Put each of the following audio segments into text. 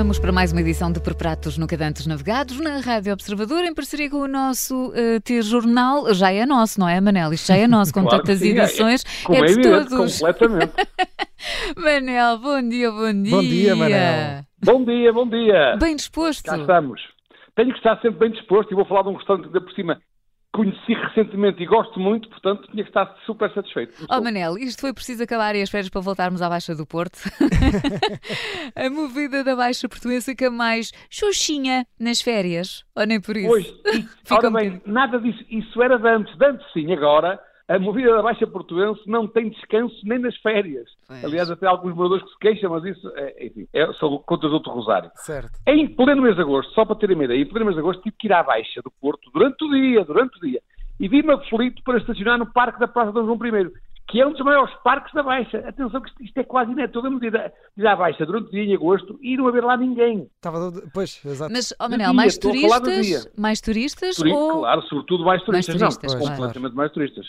estamos para mais uma edição de Perpratos Nunca Dantes Navegados na Rádio Observador, em parceria com o nosso uh, T-Jornal. Já é nosso, não é, Manel? Isto já é nosso, com Claro tantas é- edições. Como é de evidente, todos. completamente. Manel, bom dia, bom dia. Bom dia, Manel. bom dia, bom dia. Bem disposto. Cá estamos. Tenho que estar sempre bem disposto e vou falar de um restaurante que por cima conheci recentemente e gosto muito, portanto tinha que estar super satisfeito. Oh Manel, isto foi preciso acabar e as férias para voltarmos à Baixa do Porto. a movida da Baixa Portuense que mais xuxinha nas férias, ou nem por isso? Pois, e, ora bem, nada disso, isso era de antes, de antes sim, agora a movida da Baixa Portuense não tem descanso nem nas férias. Pois. Aliás, até há alguns moradores que se queixam, mas isso, é, enfim, é, são contas de outro rosário. Certo. Em pleno mês de agosto, só para terem uma ideia, em pleno mês de agosto tive que ir à Baixa do Porto durante o dia, durante o dia, e vi-me aflito para estacionar no Parque da Praça de Dom João I, que é um dos maiores parques da Baixa. Atenção que isto, é quase inédito. Toda a medida de ir à Baixa durante o dia em agosto e não haver lá ninguém. Estava do- Pois, exato. Mas, oh Do Manel, dia, mais falar do turistas? Mais turistas Turi- ou... Claro, sobretudo mais turistas. turistas, não, claro. completamente mais turistas.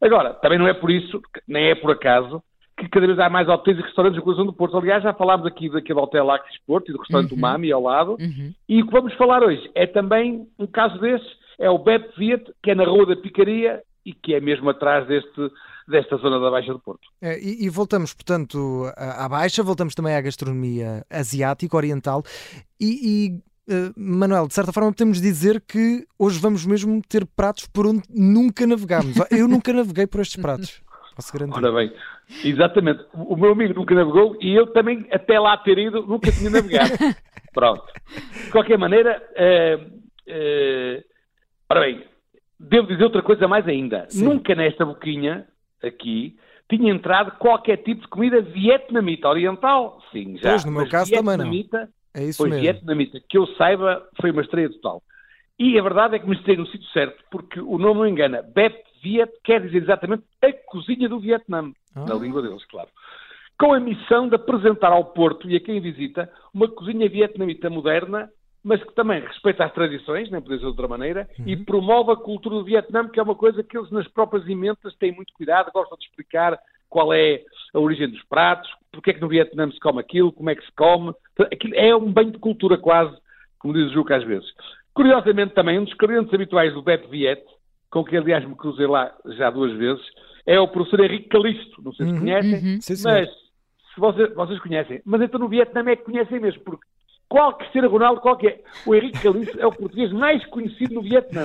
Agora, também não é por isso, nem é por acaso, que cada vez há mais hotéis e restaurantes no coração do Porto. Aliás, já falámos aqui daquele hotel Acres Porto e do restaurante Uhum. Umami ao lado. Uhum. E o que vamos falar hoje é também um caso desses, é o Bep Viet, que é na Rua da Picaria e que é mesmo atrás deste, desta zona da Baixa do Porto. É, E, e voltamos, portanto, à Baixa, voltamos também à gastronomia asiática, oriental. E, eh, Manuel, de certa forma, podemos dizer que hoje vamos mesmo ter pratos por onde nunca navegámos. Eu nunca naveguei por estes pratos. Posso garantir. Ora bem, exatamente. O meu amigo nunca navegou e eu também, até lá ter ido, nunca tinha navegado. Pronto. De qualquer maneira, eh, ora bem, devo dizer outra coisa mais ainda. Sim. Nunca nesta boquinha, aqui, tinha entrado qualquer tipo de comida vietnamita oriental. Sim, já. Pois, no meu Mas caso também não. É isso Pois, mesmo. vietnamita, que eu saiba, foi uma estreia total. E a verdade é que me estrei no sítio certo, porque o nome não engana. Bep Viet quer dizer exatamente a cozinha do Vietnã, Ah. na língua deles, claro. Com a missão de apresentar ao Porto e a quem visita uma cozinha vietnamita moderna, mas que também respeita as tradições, nem podia ser de outra maneira, e Uhum. promove a cultura do Vietnã, que é uma coisa que eles nas próprias emendas têm muito cuidado, gostam de explicar qual é a origem dos pratos, porque é que no Vietnã se come aquilo, como é que se come. Aquilo é um banho de cultura quase, como diz o Juca às vezes. Curiosamente também, um dos clientes habituais do Bep Viet, com quem aliás me cruzei lá já duas vezes, é o professor Henrique Calisto, não sei se Uhum, conhecem, uhum. Sim, mas se vocês, vocês conhecem, mas então no Vietnã é que conhecem mesmo, porque qual que ser Ronaldo, qualquer, o Henrique Calisto é o português mais conhecido no Vietnã.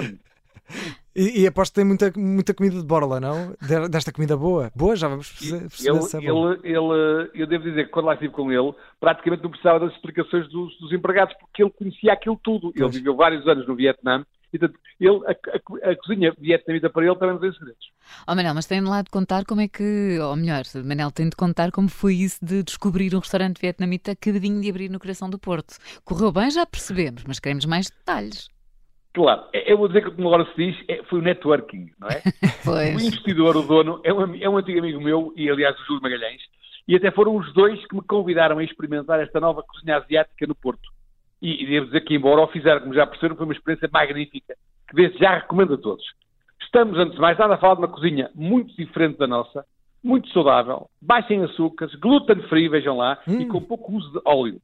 E, e aposto que tem muita, muita comida de borla, não? De- Desta comida boa. Boa, já vamos perce- perceber se é Ele, ele, ele, eu devo dizer que quando lá estive com ele, praticamente não precisava das explicações dos, dos empregados, porque ele conhecia aquilo tudo. Ele Pois. viveu vários anos no Vietnã, e portanto, ele, a, a- a cozinha vietnamita para ele também não tem segredos. Oh Manel, mas tem de lá de contar como é que, ou melhor, Manel tem de contar como foi isso de descobrir um restaurante vietnamita acabadinho de abrir no coração do Porto. Correu bem, já percebemos, mas queremos mais detalhes. Claro, é- eu vou dizer que como agora se diz, é- foi o networking, não é? O investidor, o dono, é um, é um antigo amigo meu, e aliás o Júlio Magalhães, e até foram os dois que me convidaram a experimentar esta nova cozinha asiática no Porto. E, e devo dizer que, embora o fizeram, como já perceberam, foi uma experiência magnífica, que desde já recomendo a todos. Estamos, antes de mais nada, a falar de uma cozinha muito diferente da nossa, muito saudável, baixa em açúcares, gluten-free, vejam lá, e Hum. com pouco uso de óleo.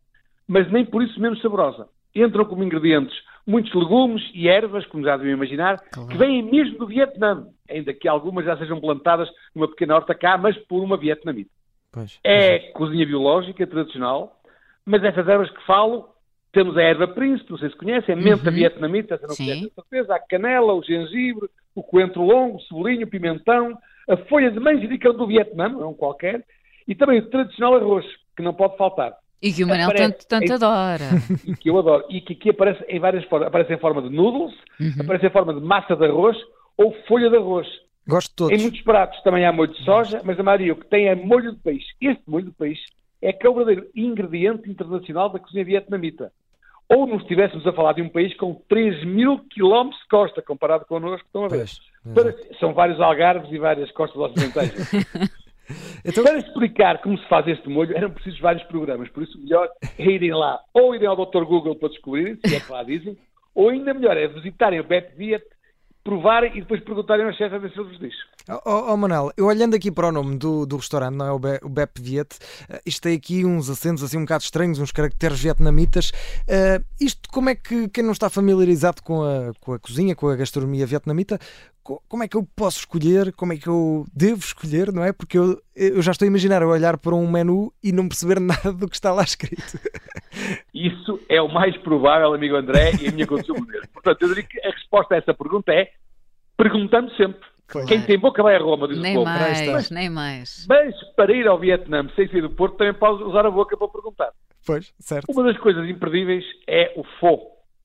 Mas nem por isso menos saborosa. Entram como ingredientes muitos legumes e ervas, como já deviam imaginar, Claro. que vêm mesmo do Vietnã, ainda que algumas já sejam plantadas numa pequena horta cá, mas por uma vietnamita. Pois. É cozinha biológica, tradicional, mas essas ervas que falo, temos a erva príncipe, não sei se conhecem, a menta Uhum. vietnamita, essa não Sim. conhece certeza, a canela, o gengibre, o coentro longo, o cebolinho, o pimentão, a folha de manjericão do Vietnã, não é um qualquer, e também o tradicional arroz, que não pode faltar, E que o Manel tanto, tanto é- adora. e que eu adoro, e que aqui aparece em várias formas, aparece em forma de noodles, Uhum. aparece em forma de massa de arroz ou folha de arroz. Gosto de todos. Em muitos pratos também há molho de soja, mas a maioria o que tem é molho de peixe. Este molho de peixe é que é o verdadeiro ingrediente internacional da cozinha vietnamita. Ou nos estivéssemos a falar de um país com 3 mil quilómetros de costa, comparado connosco, estão a ver. Pois. Para- exato. são vários algarves e várias costas ocidentais. Então, Para explicar como se faz este molho, eram precisos vários programas. Por isso, melhor é irem lá, ou irem ao Dr. Google para descobrirem, se é que lá dizem, ou ainda melhor é visitarem o BetViet provarem e depois perguntarem ao chefe a ver se ele vos diz. Oh, oh, Manel, eu olhando aqui para o nome do, do restaurante, não é? O, Be, o Bep Viet, uh, isto tem aqui uns acentos assim um bocado estranhos, uns caracteres vietnamitas. Uh, isto, como é que quem não está familiarizado com a, com a cozinha, com a gastronomia vietnamita, como é que eu posso escolher, como é que eu devo escolher, não é? Porque eu, eu já estou a imaginar eu olhar para um menu e não perceber nada do que está lá escrito. Isso é o mais provável, amigo André, e a minha mesmo. Portanto, eu diria que a resposta a essa pergunta é perguntando sempre. Claro. Quem tem boca vai a Roma, diz nem o povo. Mais, mas, nem mais. Mas para ir ao Vietnã sem sair do Porto também pode usar a boca para perguntar. Pois, certo. Uma das coisas imperdíveis é o fo,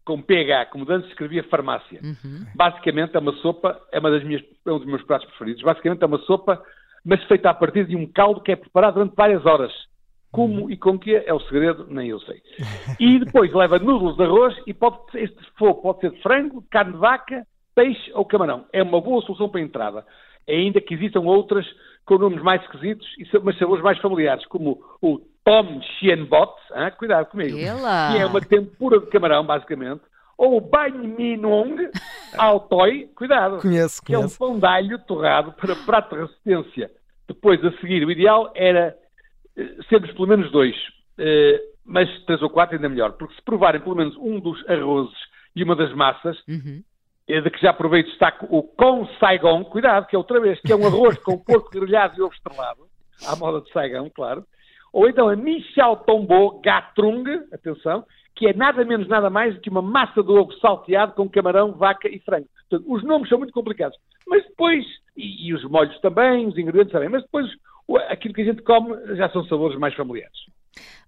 com PH, como antes escrevia farmácia. Uhum. Basicamente é uma sopa, é, uma das minhas, é um dos meus pratos preferidos. Basicamente é uma sopa, mas feita a partir de um caldo que é preparado durante várias horas. Como e com que é o segredo, nem eu sei. E depois leva noodles de arroz e pode, este fogo pode ser de frango, carne de vaca, peixe ou camarão. É uma boa solução para a entrada. Ainda que existam outras com nomes mais esquisitos, mas sabores mais familiares, como o Tom Chien Bot, hein? cuidado comigo, Ela. que é uma tempura de camarão, basicamente, ou o Banh Mi Nong Altoi, cuidado, conheço, que conheço. é um pão de alho torrado para prato de resistência. Depois, a seguir, o ideal era sermos pelo menos dois, eh, mas três ou quatro ainda melhor, porque se provarem pelo menos um dos arrozes e uma das massas, uhum é de que já aproveito destaco o com Saigon, cuidado, que é outra vez, que é um arroz com porco grelhado e ovo estrelado, à moda de Saigon, claro. Ou então a Michel Tombeau Gatrung, atenção, que é nada menos nada mais do que uma massa de ovo salteado com camarão, vaca e frango. Portanto, os nomes são muito complicados. Mas depois, e, e os molhos também, os ingredientes também, mas depois aquilo que a gente come já são sabores mais familiares.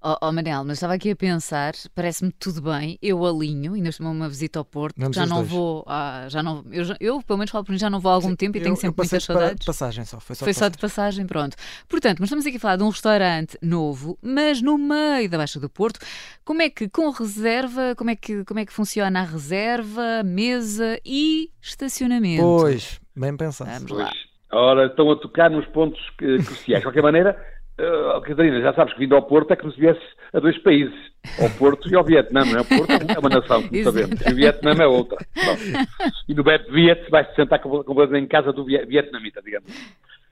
Oh, oh, Manel, mas estava aqui a pensar, parece-me tudo bem, eu alinho, ainda estou uma visita ao Porto, já não dois. vou, ah, já não, eu, eu, pelo menos falo por mim, já não vou há algum Sim, tempo e eu, tenho sempre muitas saudades. De passagem só, foi só foi de passagem. só de passagem, pronto. Portanto, mas estamos aqui a falar de um restaurante novo, mas no meio da Baixa do Porto, como é que com reserva, como é que, como é que funciona a reserva, mesa e estacionamento? Pois, bem pensado. Vamos lá. Ora, estão a tocar nos pontos cruciais. De qualquer maneira, Uh, Catarina, já sabes que vindo ao Porto é que nos viesse a dois países, ao Porto e ao Vietnã, não é? O Porto é uma nação, como sabemos, e o Vietnã é outra. Bom, e no Bet Viet vai-se sentar completamente em casa do vietnamita, digamos.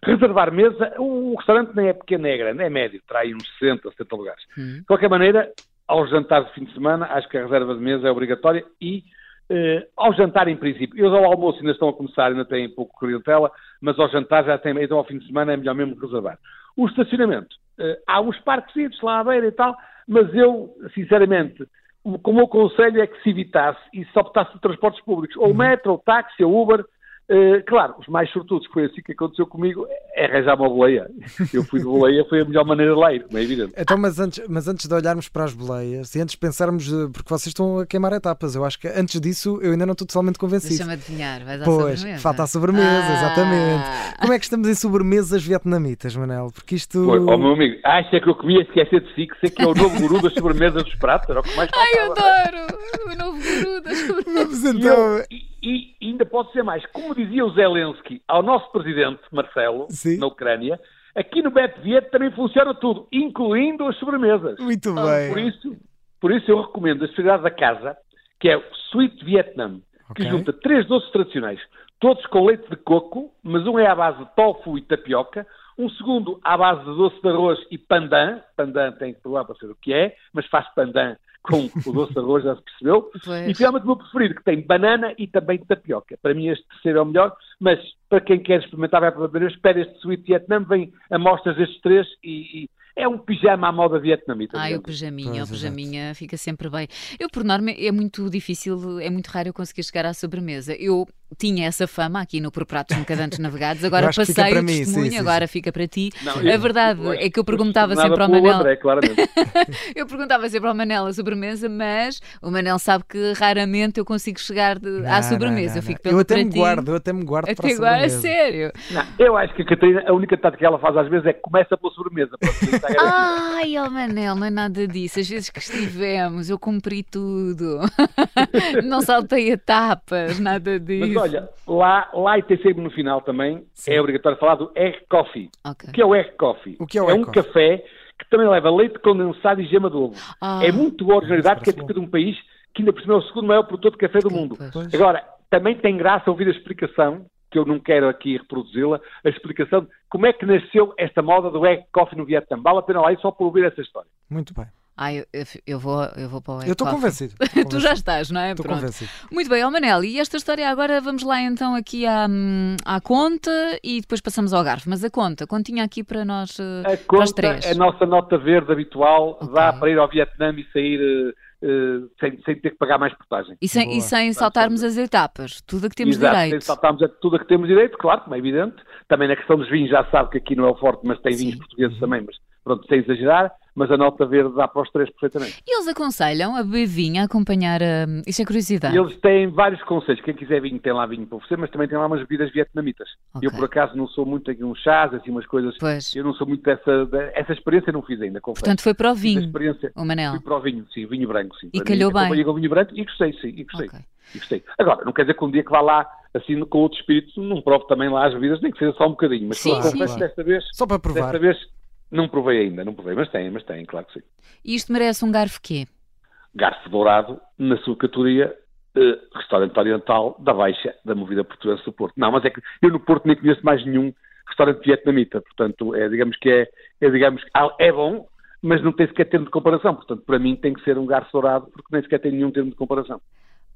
Reservar mesa, o restaurante nem é pequeno, é grande, é médio, terá aí uns 60, 70 lugares. Hum. De qualquer maneira, ao jantar de fim de semana, acho que a reserva de mesa é obrigatória e Uh, ao jantar, em princípio, eles ao almoço ainda estão a começar, ainda têm pouco clientela, mas ao jantar já têm, então ao fim de semana é melhor mesmo reservar. O estacionamento. Uh, há uns parques lá à beira e tal, mas eu, sinceramente, o, o meu conselho é que se evitasse e se optasse por transportes públicos, ou uhum. metro, ou táxi, ou Uber, Uh, claro, os mais sortudos, que foi assim que aconteceu comigo, é arranjar uma boleia. Eu fui de boleia, foi a melhor maneira de lá ir, como é evidente. Então, mas antes, mas antes de olharmos para as boleias e antes de pensarmos, porque vocês estão a queimar etapas, eu acho que antes disso eu ainda não estou totalmente convencido. Deixa-me adivinhar, vais à pois, sobremesa. falta a sobremesa, ah. exatamente. Como é que estamos em sobremesas vietnamitas, Manel? Porque isto. Oi, oh, meu amigo, acha que eu comia esquecer de si, que sei que é o novo guru das sobremesas dos pratos, era o que mais faltava. Ai, eu adoro! O novo guru das sobremesas. Vamos então. E, e, ainda pode ser mais. Como dizia o Zelensky ao nosso presidente Marcelo, Sim. na Ucrânia, aqui no BetViet também funciona tudo, incluindo as sobremesas. Muito então, bem. Por isso, por isso eu recomendo a especialidade da casa, que é o Sweet Vietnam, okay. que junta três doces tradicionais, todos com leite de coco, mas um é à base de tofu e tapioca, um segundo à base de doce de arroz e pandan, pandan tem que provar para ser o que é, mas faz pandan com o doce de arroz, já se percebeu. Pois. E finalmente o meu preferido, que tem banana e também tapioca. Para mim este terceiro é o melhor, mas para quem quer experimentar vai para vez, espera este Sweet Vietnam, vem amostras destes três e, e é um pijama à moda vietnamita. Ah, o pijaminha, pois, o pijaminha exato. fica sempre bem. Eu, por norma, é muito difícil, é muito raro eu conseguir chegar à sobremesa. Eu tinha essa fama aqui no Por Pratos Nunca Navegados, agora passei o mim, testemunho, sim, sim, agora fica para ti. Não, a verdade eu, é que eu perguntava sempre ao Manel. André, eu perguntava sempre ao Manel a sobremesa, mas o Manel sabe que raramente eu consigo chegar de, não, à sobremesa. Não, eu fico pelo Eu até me ti. guardo, eu até me guardo até para a agora, sério. eu acho que a Catarina, a única tática que ela faz às vezes é que começa pela sobremesa. Ai, oh Manel, não é nada disso. Às vezes que estivemos, eu cumpri tudo. não saltei etapas, nada disso. Olha, lá, lá e tem sempre no final também, Sim. é obrigatório falar do Egg Coffee. Okay. O que é o Egg Coffee? O que é, o é um coffee? café que também leva leite condensado e gema de ovo. Ah, é muito boa originalidade, que é tipo de um país que ainda por cima é o segundo maior produtor de café do mundo. Pois. Agora, também tem graça ouvir a explicação, que eu não quero aqui reproduzi-la, a explicação de como é que nasceu esta moda do egg coffee no Vietnã. Vale a pena lá ir só para ouvir essa história. Muito bem. Ah, eu, eu, vou, eu vou para o Eu estou convencido. tu já estás, não é? Estou convencido. Muito bem, ó Manel, e esta história agora vamos lá então aqui à, à conta e depois passamos ao garfo. Mas a conta, continha aqui para nós, eh, a conta, três. a nossa nota verde habitual, okay. dá para ir ao Vietnã e sair Uh, sem, sem, ter que pagar mais portagem. E sem, e sem saltarmos as etapas, tudo a que temos Exato, direito. Sem saltarmos a tudo a que temos direito, claro, como é evidente. Também na questão dos vinhos já sabe que aqui não é o forte, mas tem Sim. vinhos portugueses também, mas pronto, sem exagerar mas a nota verde dá para os três perfeitamente. E eles aconselham a beber vinho, a acompanhar. Uh, isso é curiosidade. Eles têm vários conselhos. Quem quiser vinho tem lá vinho para oferecer, mas também tem lá umas bebidas vietnamitas. Okay. Eu, por acaso, não sou muito aqui uns chás, assim, umas coisas. Pois. Eu não sou muito dessa. Essa experiência não fiz ainda, confesso. Portanto, foi para o vinho. O Manel. Fui para o vinho, sim, vinho branco, sim. E calhou mim. bem. com vinho branco e gostei, sim, e gostei. Okay. E gostei. Agora, não quer dizer que um dia que vá lá assim com outro espírito, não prove também lá as bebidas, nem que seja só um bocadinho. Mas sim, confesso sim. desta vez. Só para provar. Desta vez não provei ainda, não provei, mas tem, mas tem, claro que sim. E isto merece um garfo quê? Garfo dourado, na sua categoria, uh, restaurante oriental da Baixa, da Movida Portuguesa do Porto. Não, mas é que eu no Porto nem conheço mais nenhum restaurante vietnamita, portanto, é, digamos que é, é, digamos, é bom, mas não tem sequer termo de comparação, portanto, para mim tem que ser um garfo dourado, porque nem sequer tem nenhum termo de comparação.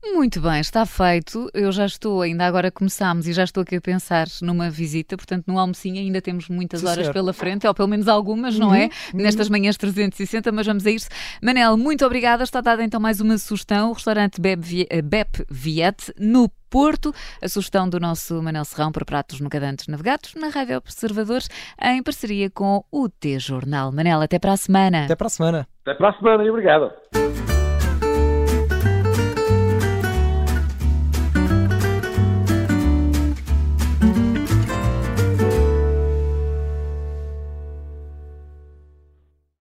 Muito bem, está feito. Eu já estou, ainda agora começámos e já estou aqui a pensar numa visita, portanto, no almocinho ainda temos muitas Sim, horas pela frente, ou pelo menos algumas, não é? uhum, é? Uhum. Nestas manhãs 360, mas vamos a isso. Manel, muito obrigada. Está dada então mais uma sugestão: o restaurante Bep, eh, Bep Viet, no Porto. A sugestão do nosso Manel Serrão para pratos no Cadantes Navegados, na Rádio Observadores, em parceria com o T-Jornal. Manel, até para a semana. Até para a semana. Até para a semana e obrigado.